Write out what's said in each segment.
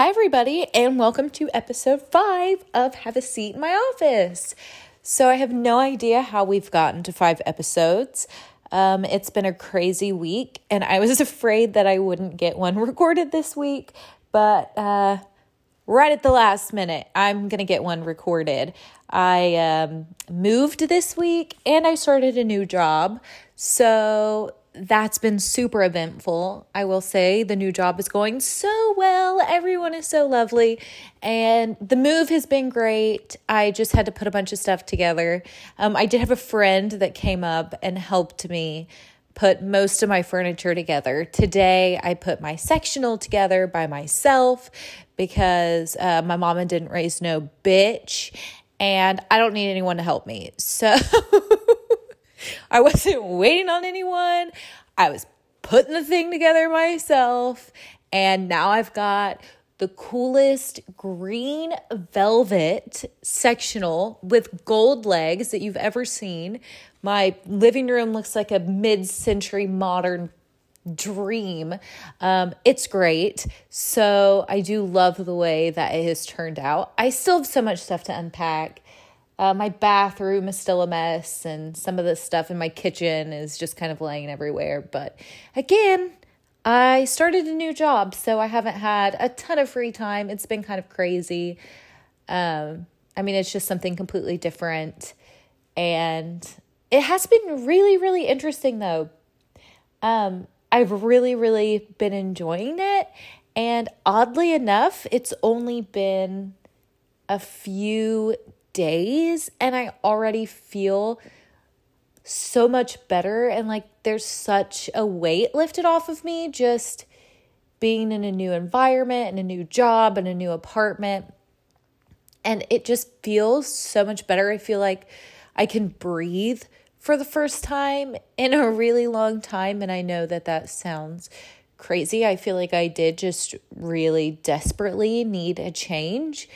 Hi, everybody, and welcome to episode five of Have a Seat in My Office. So, I have no idea how we've gotten to five episodes. Um, it's been a crazy week, and I was afraid that I wouldn't get one recorded this week, but uh, right at the last minute, I'm going to get one recorded. I um, moved this week and I started a new job. So that's been super eventful. I will say the new job is going so well. Everyone is so lovely. And the move has been great. I just had to put a bunch of stuff together. Um, I did have a friend that came up and helped me put most of my furniture together. Today, I put my sectional together by myself because uh, my mama didn't raise no bitch and I don't need anyone to help me. So. I wasn't waiting on anyone. I was putting the thing together myself. And now I've got the coolest green velvet sectional with gold legs that you've ever seen. My living room looks like a mid century modern dream. Um, it's great. So I do love the way that it has turned out. I still have so much stuff to unpack. Uh, my bathroom is still a mess, and some of the stuff in my kitchen is just kind of laying everywhere. But again, I started a new job, so I haven't had a ton of free time. It's been kind of crazy. Um, I mean, it's just something completely different. And it has been really, really interesting, though. Um, I've really, really been enjoying it. And oddly enough, it's only been a few days and I already feel so much better and like there's such a weight lifted off of me just being in a new environment and a new job and a new apartment. And it just feels so much better. I feel like I can breathe for the first time in a really long time. And I know that that sounds crazy. I feel like I did just really desperately need a change.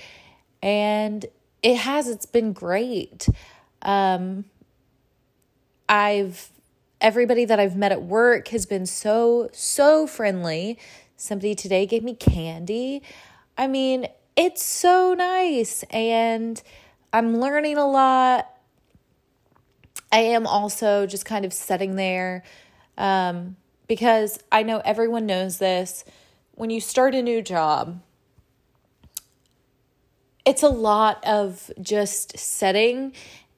And it has. It's been great. Um i've everybody that i've met at work has been so so friendly. Somebody today gave me candy. I mean it's so nice and i'm learning a lot. I am also just kind of sitting there um, because i know everyone knows this. When you start a new job it's a lot of just setting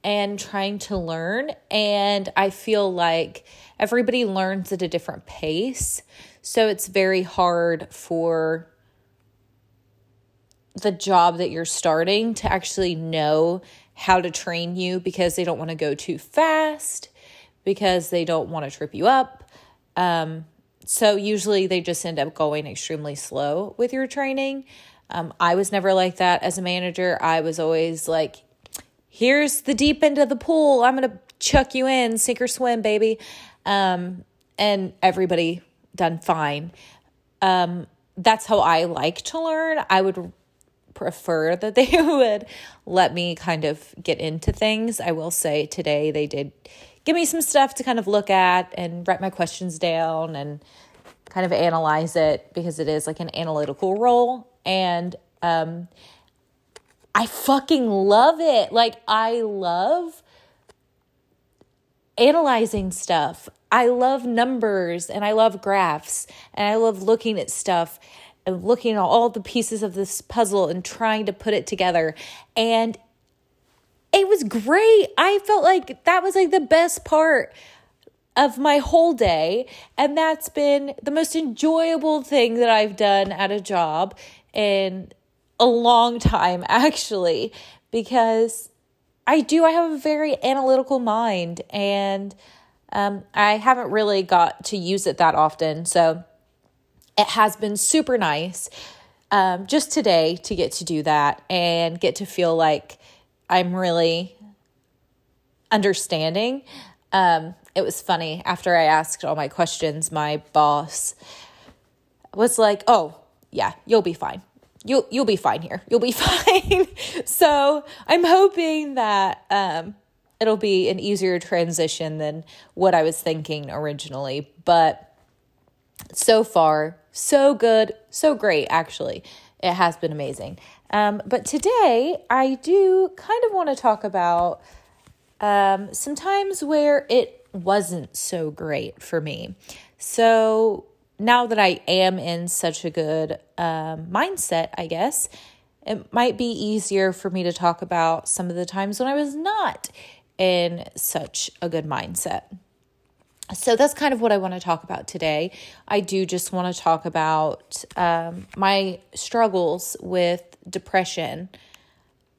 and trying to learn. And I feel like everybody learns at a different pace. So it's very hard for the job that you're starting to actually know how to train you because they don't want to go too fast, because they don't want to trip you up. Um, so usually they just end up going extremely slow with your training. Um, I was never like that as a manager. I was always like, here's the deep end of the pool. I'm going to chuck you in, sink or swim, baby. Um, and everybody done fine. Um, that's how I like to learn. I would prefer that they would let me kind of get into things. I will say today they did give me some stuff to kind of look at and write my questions down and kind of analyze it because it is like an analytical role and um I fucking love it. Like I love analyzing stuff. I love numbers and I love graphs and I love looking at stuff and looking at all the pieces of this puzzle and trying to put it together. And it was great. I felt like that was like the best part of my whole day. And that's been the most enjoyable thing that I've done at a job in a long time, actually, because I do, I have a very analytical mind and um, I haven't really got to use it that often. So it has been super nice um, just today to get to do that and get to feel like I'm really understanding. Um, it was funny after I asked all my questions, my boss was like, "Oh, yeah, you'll be fine. You'll you'll be fine here. You'll be fine. so I'm hoping that um, it'll be an easier transition than what I was thinking originally. But so far, so good, so great, actually. it has been amazing. Um, but today, I do kind of want to talk about um, some times where it wasn't so great for me. So now that I am in such a good um, mindset, I guess, it might be easier for me to talk about some of the times when I was not in such a good mindset. So that's kind of what I want to talk about today. I do just want to talk about um, my struggles with depression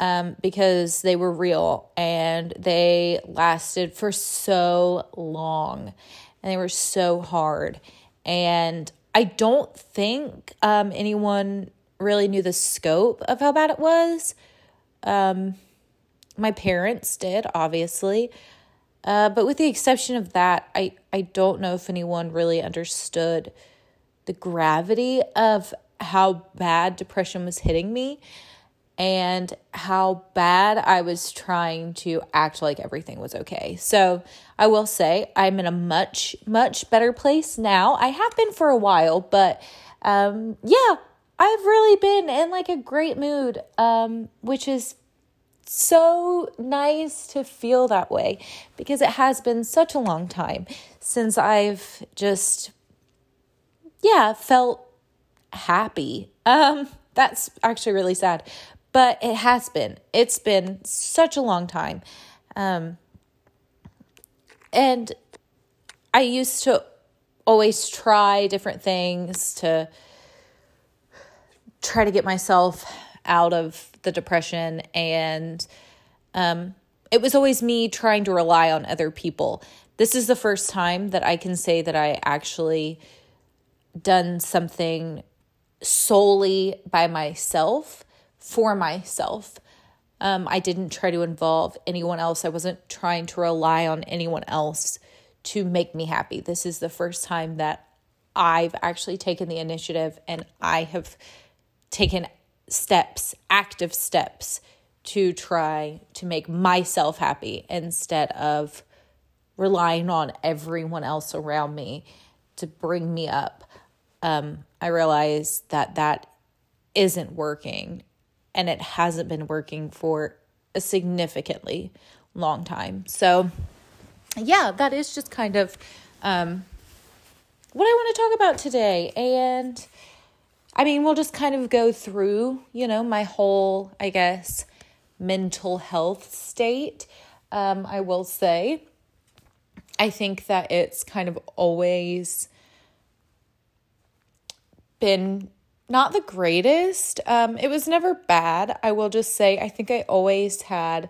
um, because they were real and they lasted for so long and they were so hard. And I don't think um, anyone really knew the scope of how bad it was. Um, my parents did, obviously. Uh, but with the exception of that, I, I don't know if anyone really understood the gravity of how bad depression was hitting me and how bad I was trying to act like everything was okay. So I will say I'm in a much, much better place now. I have been for a while, but um, yeah, I've really been in like a great mood, um, which is so nice to feel that way because it has been such a long time since I've just, yeah, felt happy. Um, that's actually really sad, but it has been. It's been such a long time. Um, and I used to always try different things to try to get myself out of the depression and um, it was always me trying to rely on other people this is the first time that i can say that i actually done something solely by myself for myself. Um, I didn't try to involve anyone else. I wasn't trying to rely on anyone else to make me happy. This is the first time that I've actually taken the initiative and I have taken steps, active steps to try to make myself happy instead of relying on everyone else around me to bring me up. Um, I realized that that isn't working and it hasn't been working for a significantly long time. So, yeah, that is just kind of um, what I want to talk about today. And I mean, we'll just kind of go through, you know, my whole, I guess, mental health state. Um, I will say, I think that it's kind of always been not the greatest. Um, it was never bad. I will just say, I think I always had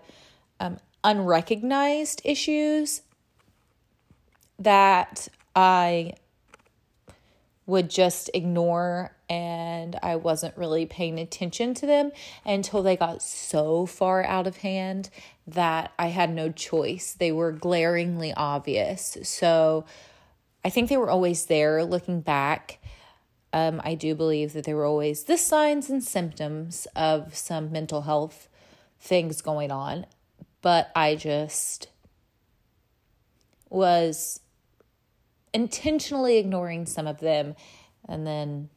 um, unrecognized issues that I would just ignore and I wasn't really paying attention to them until they got so far out of hand that I had no choice. They were glaringly obvious. So I think they were always there looking back um, I do believe that there were always the signs and symptoms of some mental health things going on, but I just was intentionally ignoring some of them and then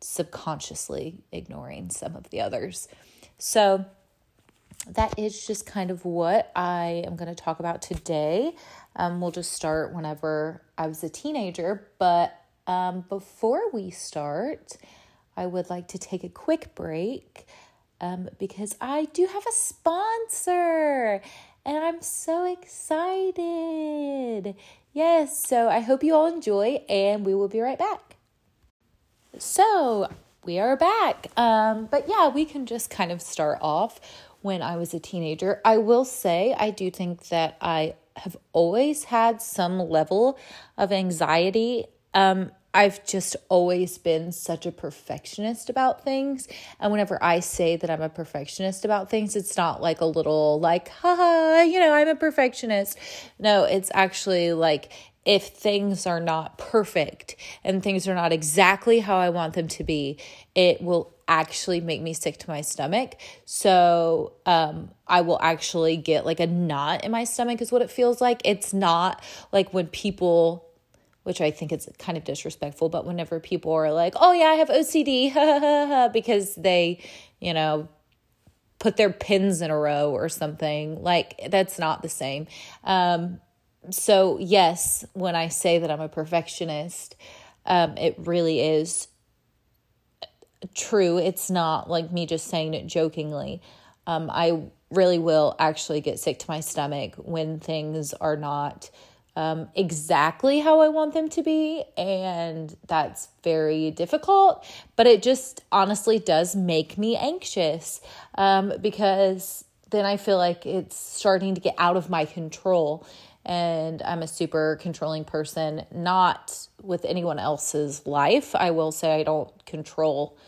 subconsciously ignoring some of the others. So, that is just kind of what I am going to talk about today. Um, we'll just start whenever I was a teenager, but um, before we start, I would like to take a quick break um, because I do have a sponsor and I'm so excited. Yes, so I hope you all enjoy and we will be right back. So, we are back. Um, but yeah, we can just kind of start off when I was a teenager. I will say, I do think that I have always had some level of anxiety um, I've just always been such a perfectionist about things. And whenever I say that I'm a perfectionist about things, it's not like a little like, haha, you know, I'm a perfectionist. No, it's actually like if things are not perfect and things are not exactly how I want them to be, it will actually make me sick to my stomach. So, um, I will actually get like a knot in my stomach, is what it feels like. It's not like when people which I think is kind of disrespectful. But whenever people are like, oh, yeah, I have OCD, because they, you know, put their pins in a row or something, like that's not the same. Um, so, yes, when I say that I'm a perfectionist, um, it really is true. It's not like me just saying it jokingly. Um, I really will actually get sick to my stomach when things are not um, exactly how I want them to be. And that's very difficult, but it just honestly does make me anxious um, because then I feel like it's starting to get out of my control. And I'm a super controlling person, not with anyone else's life. I will say I don't control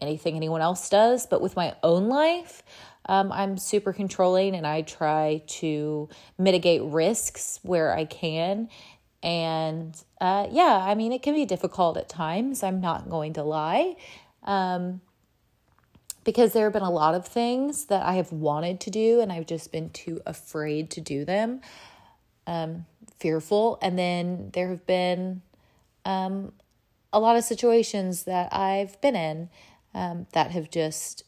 anything anyone else does, but with my own life, um, I'm super controlling and I try to mitigate risks where I can. And uh, yeah, I mean, it can be difficult at times. I'm not going to lie. Um, because there have been a lot of things that I have wanted to do and I've just been too afraid to do them, um, fearful. And then there have been um, a lot of situations that I've been in um, that have just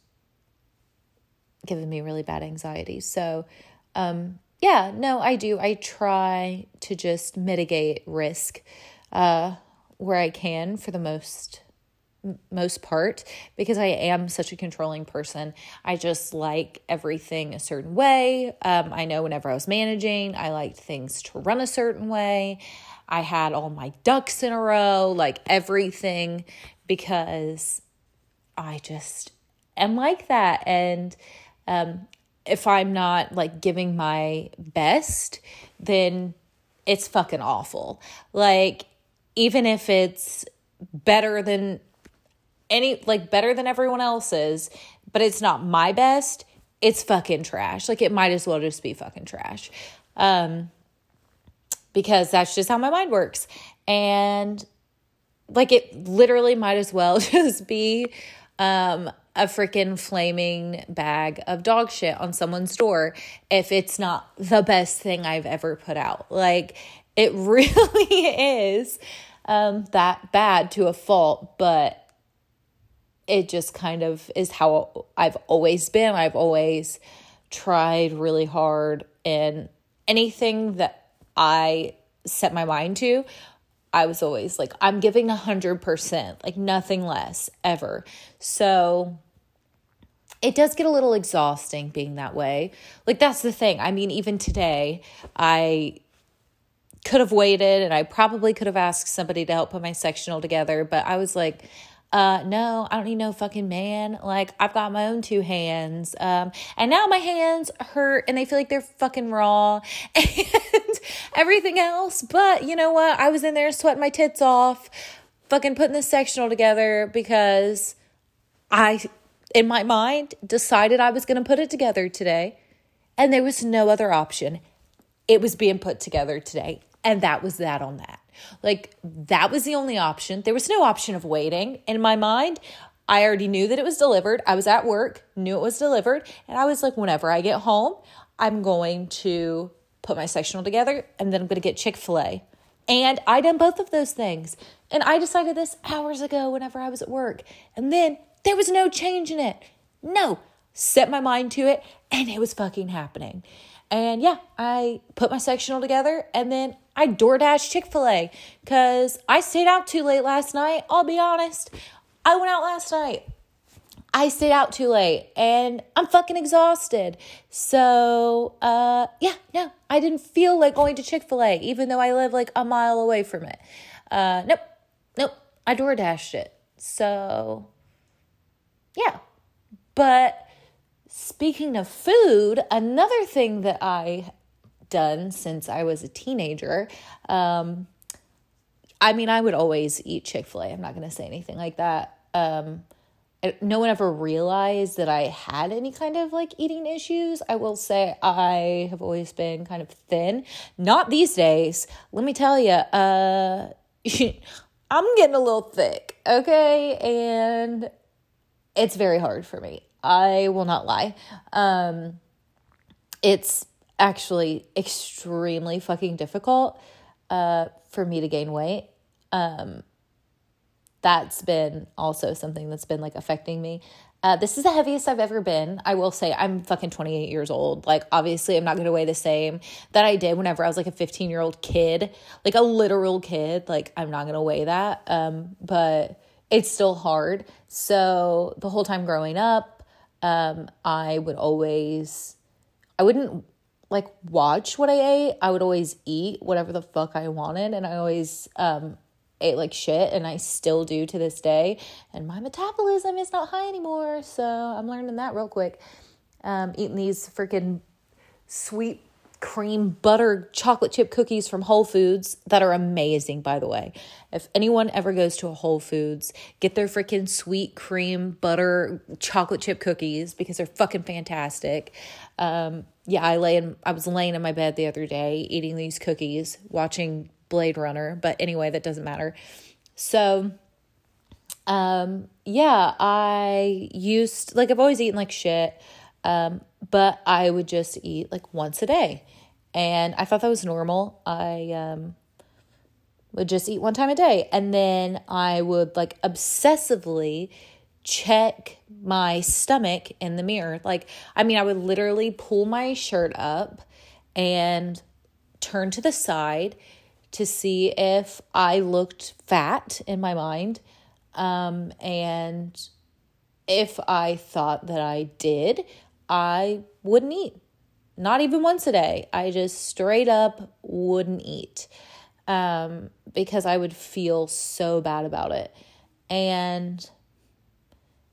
given me really bad anxiety. So, um, yeah, no, I do. I try to just mitigate risk uh, where I can for the most most part because I am such a controlling person. I just like everything a certain way. Um, I know whenever I was managing, I liked things to run a certain way. I had all my ducks in a row, like everything, because I just am like that. And um, if I'm not like giving my best, then it's fucking awful. Like, even if it's better than any, like, better than everyone else's, but it's not my best, it's fucking trash. Like, it might as well just be fucking trash. Um, because that's just how my mind works. And like, it literally might as well just be um, a freaking flaming bag of dog shit on someone's door if it's not the best thing I've ever put out. Like, it really is um, that bad to a fault, but it just kind of is how I've always been. I've always tried really hard, and anything that I set my mind to, I was always like, I'm giving 100%, like nothing less ever. So it does get a little exhausting being that way. Like, that's the thing. I mean, even today, I could have waited and I probably could have asked somebody to help put my sectional together, but I was like, uh no i don't need no fucking man like i've got my own two hands um and now my hands hurt and they feel like they're fucking raw and everything else but you know what i was in there sweating my tits off fucking putting this sectional together because i in my mind decided i was going to put it together today and there was no other option it was being put together today and that was that on that like that was the only option. There was no option of waiting. In my mind, I already knew that it was delivered. I was at work, knew it was delivered, and I was like, whenever I get home, I'm going to put my sectional together and then I'm going to get Chick fil A. And I done both of those things. And I decided this hours ago whenever I was at work. And then there was no change in it. No, set my mind to it and it was fucking happening. And yeah, I put my sectional together and then I DoorDash Chick fil A because I stayed out too late last night. I'll be honest. I went out last night. I stayed out too late and I'm fucking exhausted. So, uh, yeah, no, I didn't feel like going to Chick fil A, even though I live like a mile away from it. Uh, nope, nope, I DoorDashed it. So, yeah. But speaking of food, another thing that I done since I was a teenager. Um, I mean, I would always eat Chick fil A. I'm not going to say anything like that. Um, no one ever realized that I had any kind of like eating issues. I will say I have always been kind of thin. Not these days. Let me tell you, uh, I'm getting a little thick, okay? And it's very hard for me. I will not lie. Um, it's actually extremely fucking difficult. uh, for me to gain weight. Um, that's been also something that's been like affecting me. Uh, this is the heaviest I've ever been. I will say I'm fucking 28 years old. Like, obviously, I'm not going to weigh the same that I did whenever I was like a 15 year old kid, like a literal kid. Like, I'm not going to weigh that. Um, but it's still hard. So, the whole time growing up, um, I would always, I wouldn't like watch what I ate. I would always eat whatever the fuck I wanted. And I always, um, ate like shit and I still do to this day. And my metabolism is not high anymore. So I'm learning that real quick. Um, eating these freaking sweet cream butter chocolate chip cookies from Whole Foods that are amazing, by the way. If anyone ever goes to a Whole Foods, get their freaking sweet cream butter chocolate chip cookies because they're fucking fantastic. Um, yeah, I lay in, I was laying in my bed the other day eating these cookies, watching Blade Runner, but anyway, that doesn't matter. So, um, yeah, I used like I've always eaten like shit, um, but I would just eat like once a day, and I thought that was normal. I um would just eat one time a day, and then I would like obsessively check my stomach in the mirror. Like, I mean, I would literally pull my shirt up and turn to the side to see if I looked fat in my mind. Um, and if I thought that I did, I wouldn't eat. Not even once a day. I just straight up wouldn't eat um, because I would feel so bad about it. And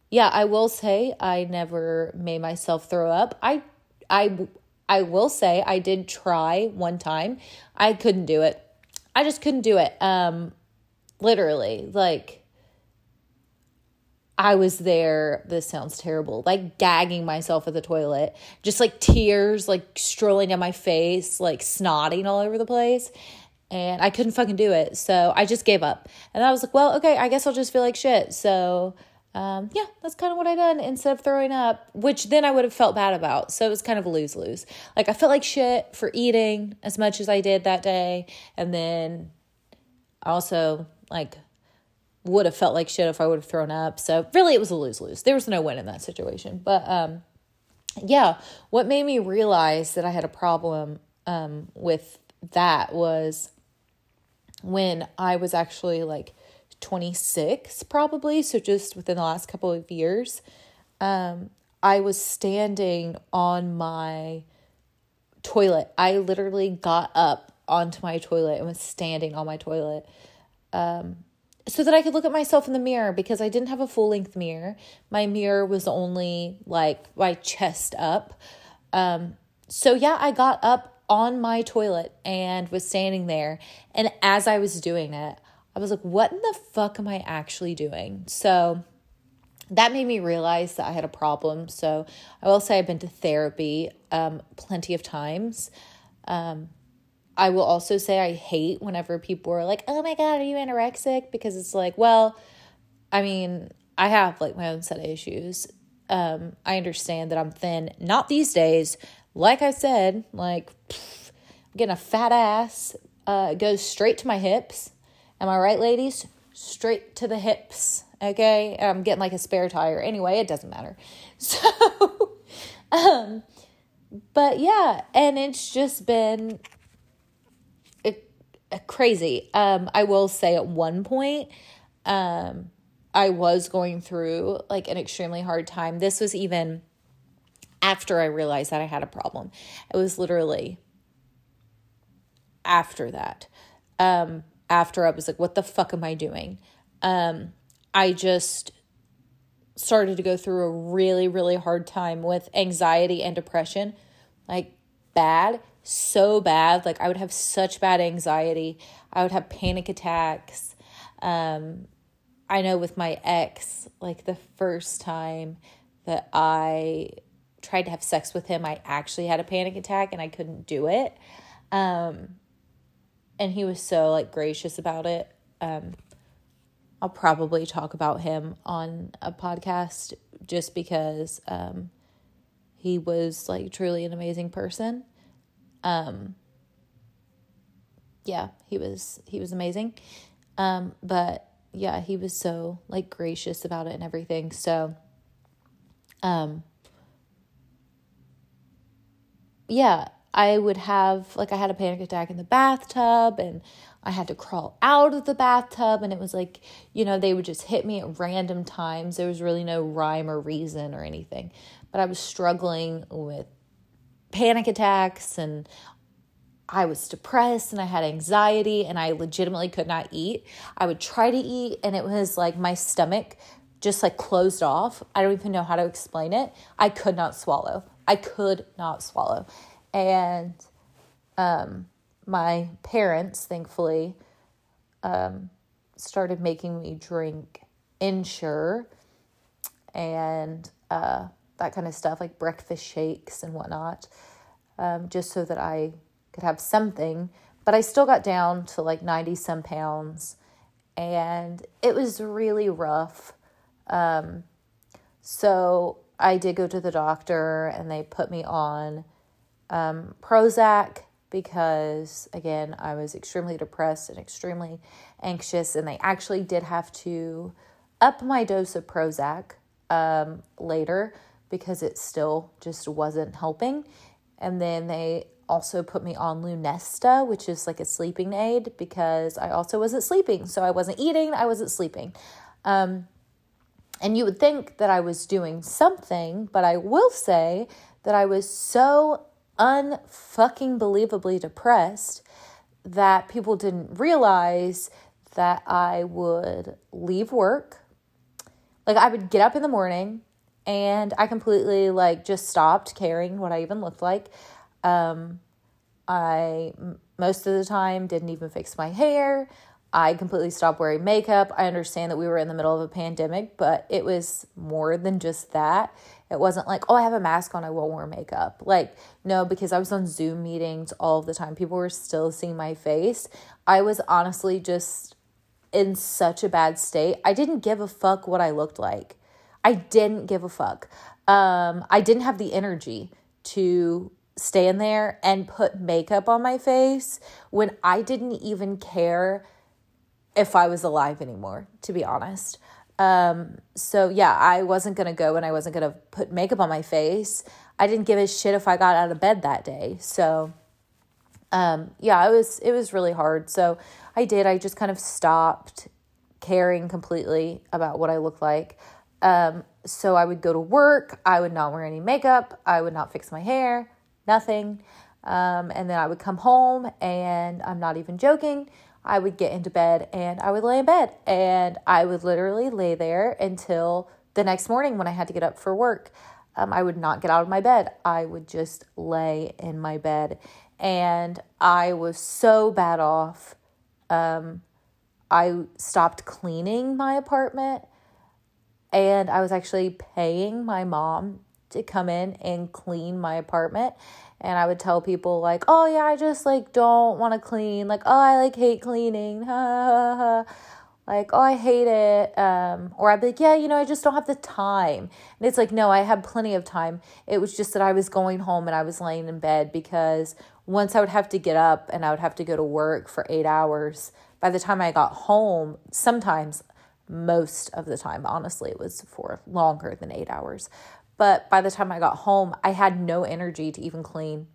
yeah, I will say I never made myself throw up. I I I will say I did try one time. I couldn't do it. I just couldn't do it. Um, literally, like I was there. This sounds terrible. Like gagging myself at the toilet, just like tears, like strolling down my face, like snotting all over the place. And I couldn't fucking do it. So I just gave up. And I was like, well, okay, I guess I'll just feel like shit. So um, yeah, that's kind of what I done instead of throwing up, which then I would have felt bad about. So it was kind of a lose lose. Like I felt like shit for eating as much as I did that day, and then also like would have felt like shit if I would have thrown up. So really, it was a lose lose. There was no win in that situation. But um, yeah, what made me realize that I had a problem um, with that was when I was actually like 26 probably so just within the last couple of years um, i was standing on my toilet i literally got up onto my toilet and was standing on my toilet um, so that i could look at myself in the mirror because i didn't have a full length mirror my mirror was only like my chest up um, so yeah i got up on my toilet and was standing there and as i was doing it I was like, what in the fuck am I actually doing? So that made me realize that I had a problem. So I will say I've been to therapy um, plenty of times. Um, I will also say I hate whenever people are like, oh my God, are you anorexic? Because it's like, well, I mean, I have like my own set of issues. Um, I understand that I'm thin, not these days. Like I said, like, pff, I'm getting a fat ass. Uh, it goes straight to my hips. Am I right, ladies? Straight to the hips. Okay. I'm getting like a spare tire. Anyway, it doesn't matter. So, um, but yeah, and it's just been crazy. Um, I will say at one point, um, I was going through like an extremely hard time. This was even after I realized that I had a problem. It was literally after that. Um, after I was like, what the fuck am I doing? Um, I just started to go through a really, really hard time with anxiety and depression. Like, bad, so bad. Like, I would have such bad anxiety. I would have panic attacks. Um, I know with my ex, like, the first time that I tried to have sex with him, I actually had a panic attack and I couldn't do it. Um, and he was so like gracious about it. Um, I'll probably talk about him on a podcast just because um, he was like truly an amazing person. Um, yeah, he was he was amazing. Um, but yeah, he was so like gracious about it and everything. So um yeah, I would have like I had a panic attack in the bathtub and I had to crawl out of the bathtub and it was like, you know, they would just hit me at random times. There was really no rhyme or reason or anything. But I was struggling with panic attacks and I was depressed and I had anxiety and I legitimately could not eat. I would try to eat and it was like my stomach just like closed off. I don't even know how to explain it. I could not swallow. I could not swallow. And um, my parents, thankfully, um, started making me drink Ensure and uh, that kind of stuff, like breakfast shakes and whatnot, um, just so that I could have something. But I still got down to like 90 some pounds and it was really rough. Um, so I did go to the doctor and they put me on um, Prozac because, again, I was extremely depressed and extremely anxious. And they actually did have to up my dose of Prozac um, later because it still just wasn't helping. And then they also put me on Lunesta, which is like a sleeping aid, because I also wasn't sleeping. So I wasn't eating, I wasn't sleeping. Um, and you would think that I was doing something, but I will say that I was so unfucking believably depressed that people didn't realize that I would leave work. Like I would get up in the morning and I completely like just stopped caring what I even looked like. Um, I most of the time didn't even fix my hair. I completely stopped wearing makeup. I understand that we were in the middle of a pandemic, but it was more than just that. It wasn't like, oh, I have a mask on, I won't wear makeup. Like, no, because I was on Zoom meetings all the time. People were still seeing my face. I was honestly just in such a bad state. I didn't give a fuck what I looked like. I didn't give a fuck. Um, I didn't have the energy to stand there and put makeup on my face when I didn't even care if I was alive anymore, to be honest. Um, so yeah, I wasn't gonna go and I wasn't gonna put makeup on my face. I didn't give a shit if I got out of bed that day. So um, yeah, it was it was really hard. So I did. I just kind of stopped caring completely about what I looked like. Um, so I would go to work. I would not wear any makeup. I would not fix my hair. Nothing. Um, and then I would come home, and I'm not even joking. I would get into bed and I would lay in bed and I would literally lay there until the next morning when I had to get up for work. Um, I would not get out of my bed. I would just lay in my bed. And I was so bad off. Um, I stopped cleaning my apartment and I was actually paying my mom to come in and clean my apartment and I would tell people like, "Oh yeah, I just like don't want to clean. Like, oh, I like hate cleaning." like, "Oh, I hate it." Um, or I'd be like, "Yeah, you know, I just don't have the time." And it's like, "No, I had plenty of time. It was just that I was going home and I was laying in bed because once I would have to get up and I would have to go to work for 8 hours. By the time I got home, sometimes most of the time, honestly, it was for longer than 8 hours. But by the time I got home, I had no energy to even clean.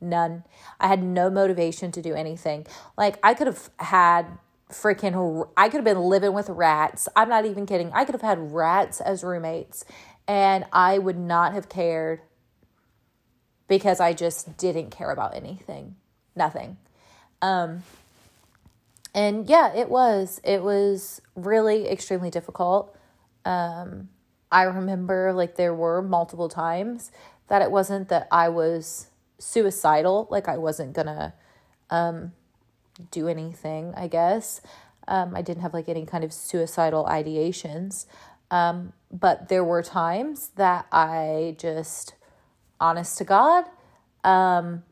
None. I had no motivation to do anything. Like, I could have had freaking, I could have been living with rats. I'm not even kidding. I could have had rats as roommates, and I would not have cared because I just didn't care about anything. Nothing. Um, and yeah, it was. It was really extremely difficult. Um, I remember like there were multiple times that it wasn't that I was suicidal, like I wasn't gonna um, do anything, I guess. Um, I didn't have like any kind of suicidal ideations. Um, but there were times that I just, honest to God, um,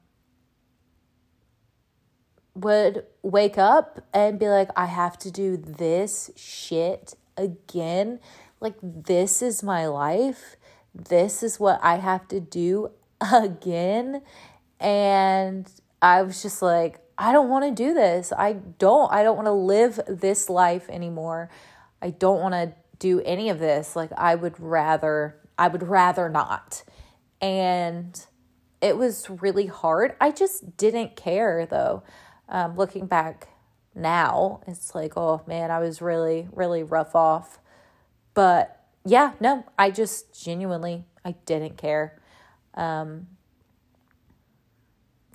would wake up and be like, I have to do this shit again like, this is my life. This is what I have to do again. And I was just like, I don't want to do this. I don't. I don't want to live this life anymore. I don't want to do any of this. Like I would rather I would rather not. And it was really hard. I just didn't care though. Um, looking back now, it's like, oh man, I was really, really rough off. But yeah, no, I just genuinely, I didn't care. Um,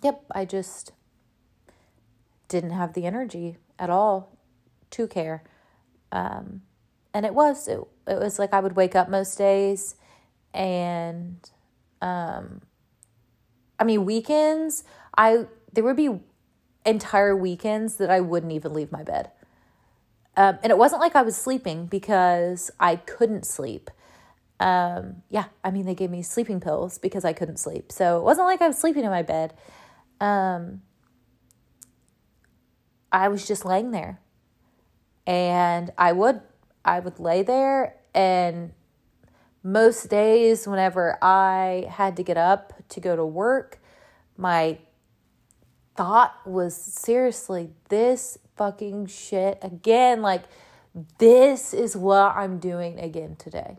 yep, I just didn't have the energy at all to care. Um, and it was, it, it was like I would wake up most days and, um, I mean, weekends, I, there would be entire weekends that I wouldn't even leave my bed. Um, and it wasn't like I was sleeping because I couldn't sleep. Um, yeah, I mean, they gave me sleeping pills because I couldn't sleep. So it wasn't like I was sleeping in my bed. Um, I was just laying there. And I would I would lay there and most days whenever I had to get up to go to work, my thought was seriously this fucking shit again. Like, this is what I'm doing again today.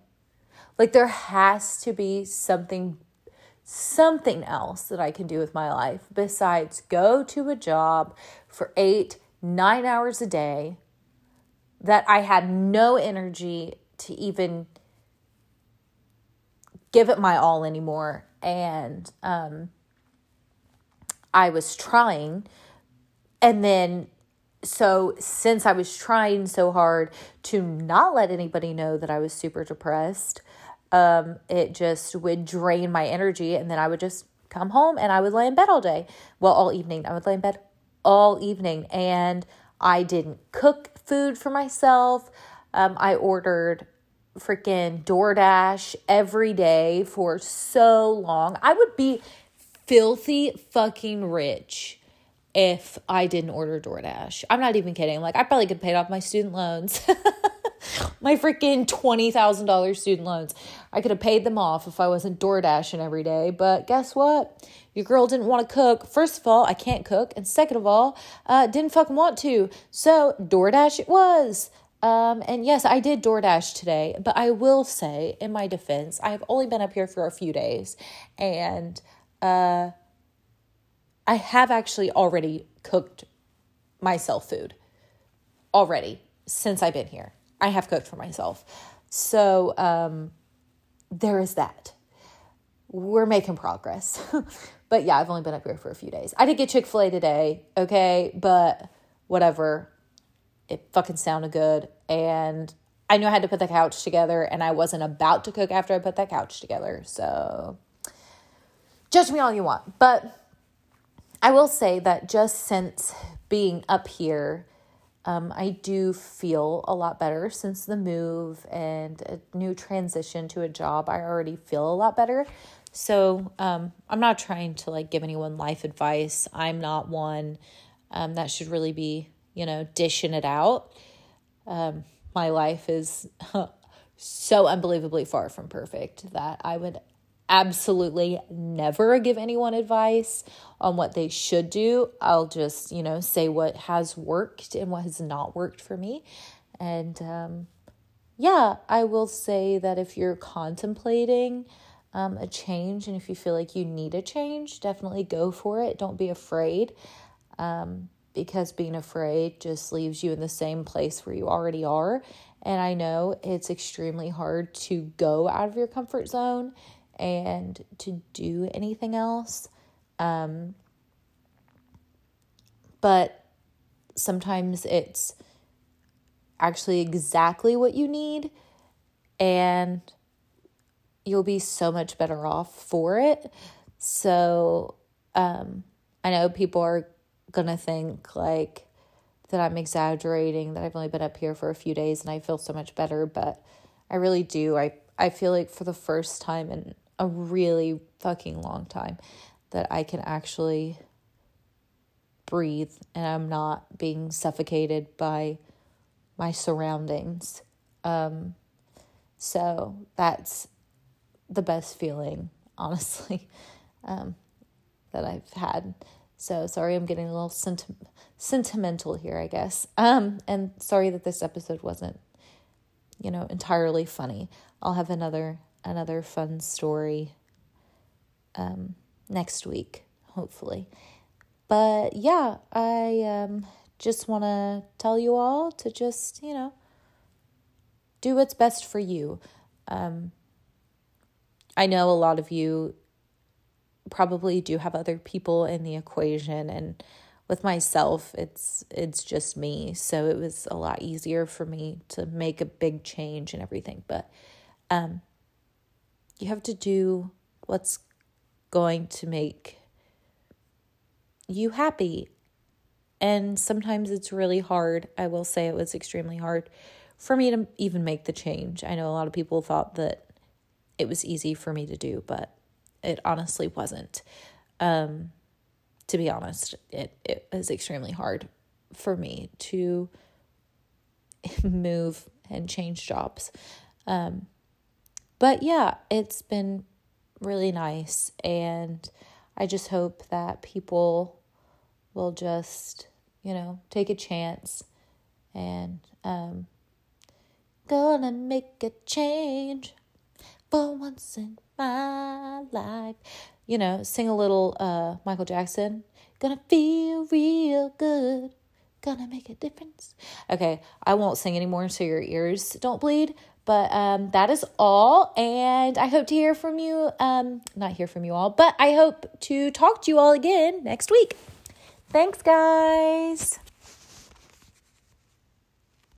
Like, there has to be something, something else that I can do with my life besides go to a job for eight, nine hours a day that I had no energy to even give it my all anymore. And, um, I was trying. And then, so since I was trying so hard to not let anybody know that I was super depressed, um, it just would drain my energy. And then I would just come home and I would lay in bed all day. Well, all evening. I would lay in bed all evening. And I didn't cook food for myself. Um, I ordered freaking DoorDash every day for so long. I would be filthy fucking rich if I didn't order DoorDash. I'm not even kidding. Like, I probably could pay off my student loans. my freaking $20,000 student loans. I could have paid them off if I wasn't DoorDashing every day. But guess what? Your girl didn't want to cook. First of all, I can't cook. And second of all, uh, didn't fucking want to. So DoorDash it was. Um, and yes, I did DoorDash today, but I will say, in my defense, I have only been up here for a few days. And uh, I have actually already cooked myself food already since I've been here. I have cooked for myself. So um, there is that. We're making progress. but yeah, I've only been up here for a few days. I did get Chick fil A today, okay? But whatever. It fucking sounded good. And I knew I had to put the couch together, and I wasn't about to cook after I put that couch together. So judge me all you want. But I will say that just since being up here, um, I do feel a lot better since the move and a new transition to a job. I already feel a lot better. So um, I'm not trying to like give anyone life advice. I'm not one um, that should really be, you know, dishing it out. Um, my life is so unbelievably far from perfect that I would absolutely never give anyone advice on what they should do. I'll just, you know, say what has worked and what has not worked for me. And um, yeah, I will say that if you're contemplating um, a change and if you feel like you need a change, definitely go for it. Don't be afraid. Um, because being afraid just leaves you in the same place where you already are. And I know it's extremely hard to go out of your comfort zone and to do anything else. Um, but sometimes it's actually exactly what you need, and you'll be so much better off for it. So, um, I know people are gonna think like that I'm exaggerating, that I've only been up here for a few days and I feel so much better, but I really do. I I feel like for the first time in a really fucking long time that I can actually breathe and I'm not being suffocated by my surroundings. Um, so that's the best feeling, honestly, um, that I've had. So sorry, I'm getting a little senti- sentimental here, I guess. Um, and sorry that this episode wasn't, you know, entirely funny. I'll have another another fun story um, next week, hopefully. But yeah, I um, just want to tell you all to just, you know, do what's best for you. Um, I know a lot of you probably do have other people in the equation and with myself it's it's just me so it was a lot easier for me to make a big change and everything but um you have to do what's going to make you happy and sometimes it's really hard i will say it was extremely hard for me to even make the change i know a lot of people thought that it was easy for me to do but it honestly wasn't. Um, to be honest, it, it was extremely hard for me to move and change jobs. Um, but yeah, it's been really nice. And I just hope that people will just, you know, take a chance and um, gonna make a change for once in my life. You know, sing a little uh, Michael Jackson. Gonna feel real good. Gonna make a difference. Okay, I won't sing anymore so your ears don't bleed. But um, that is all. And I hope to hear from you. Um, not hear from you all, but I hope to talk to you all again next week. Thanks, guys.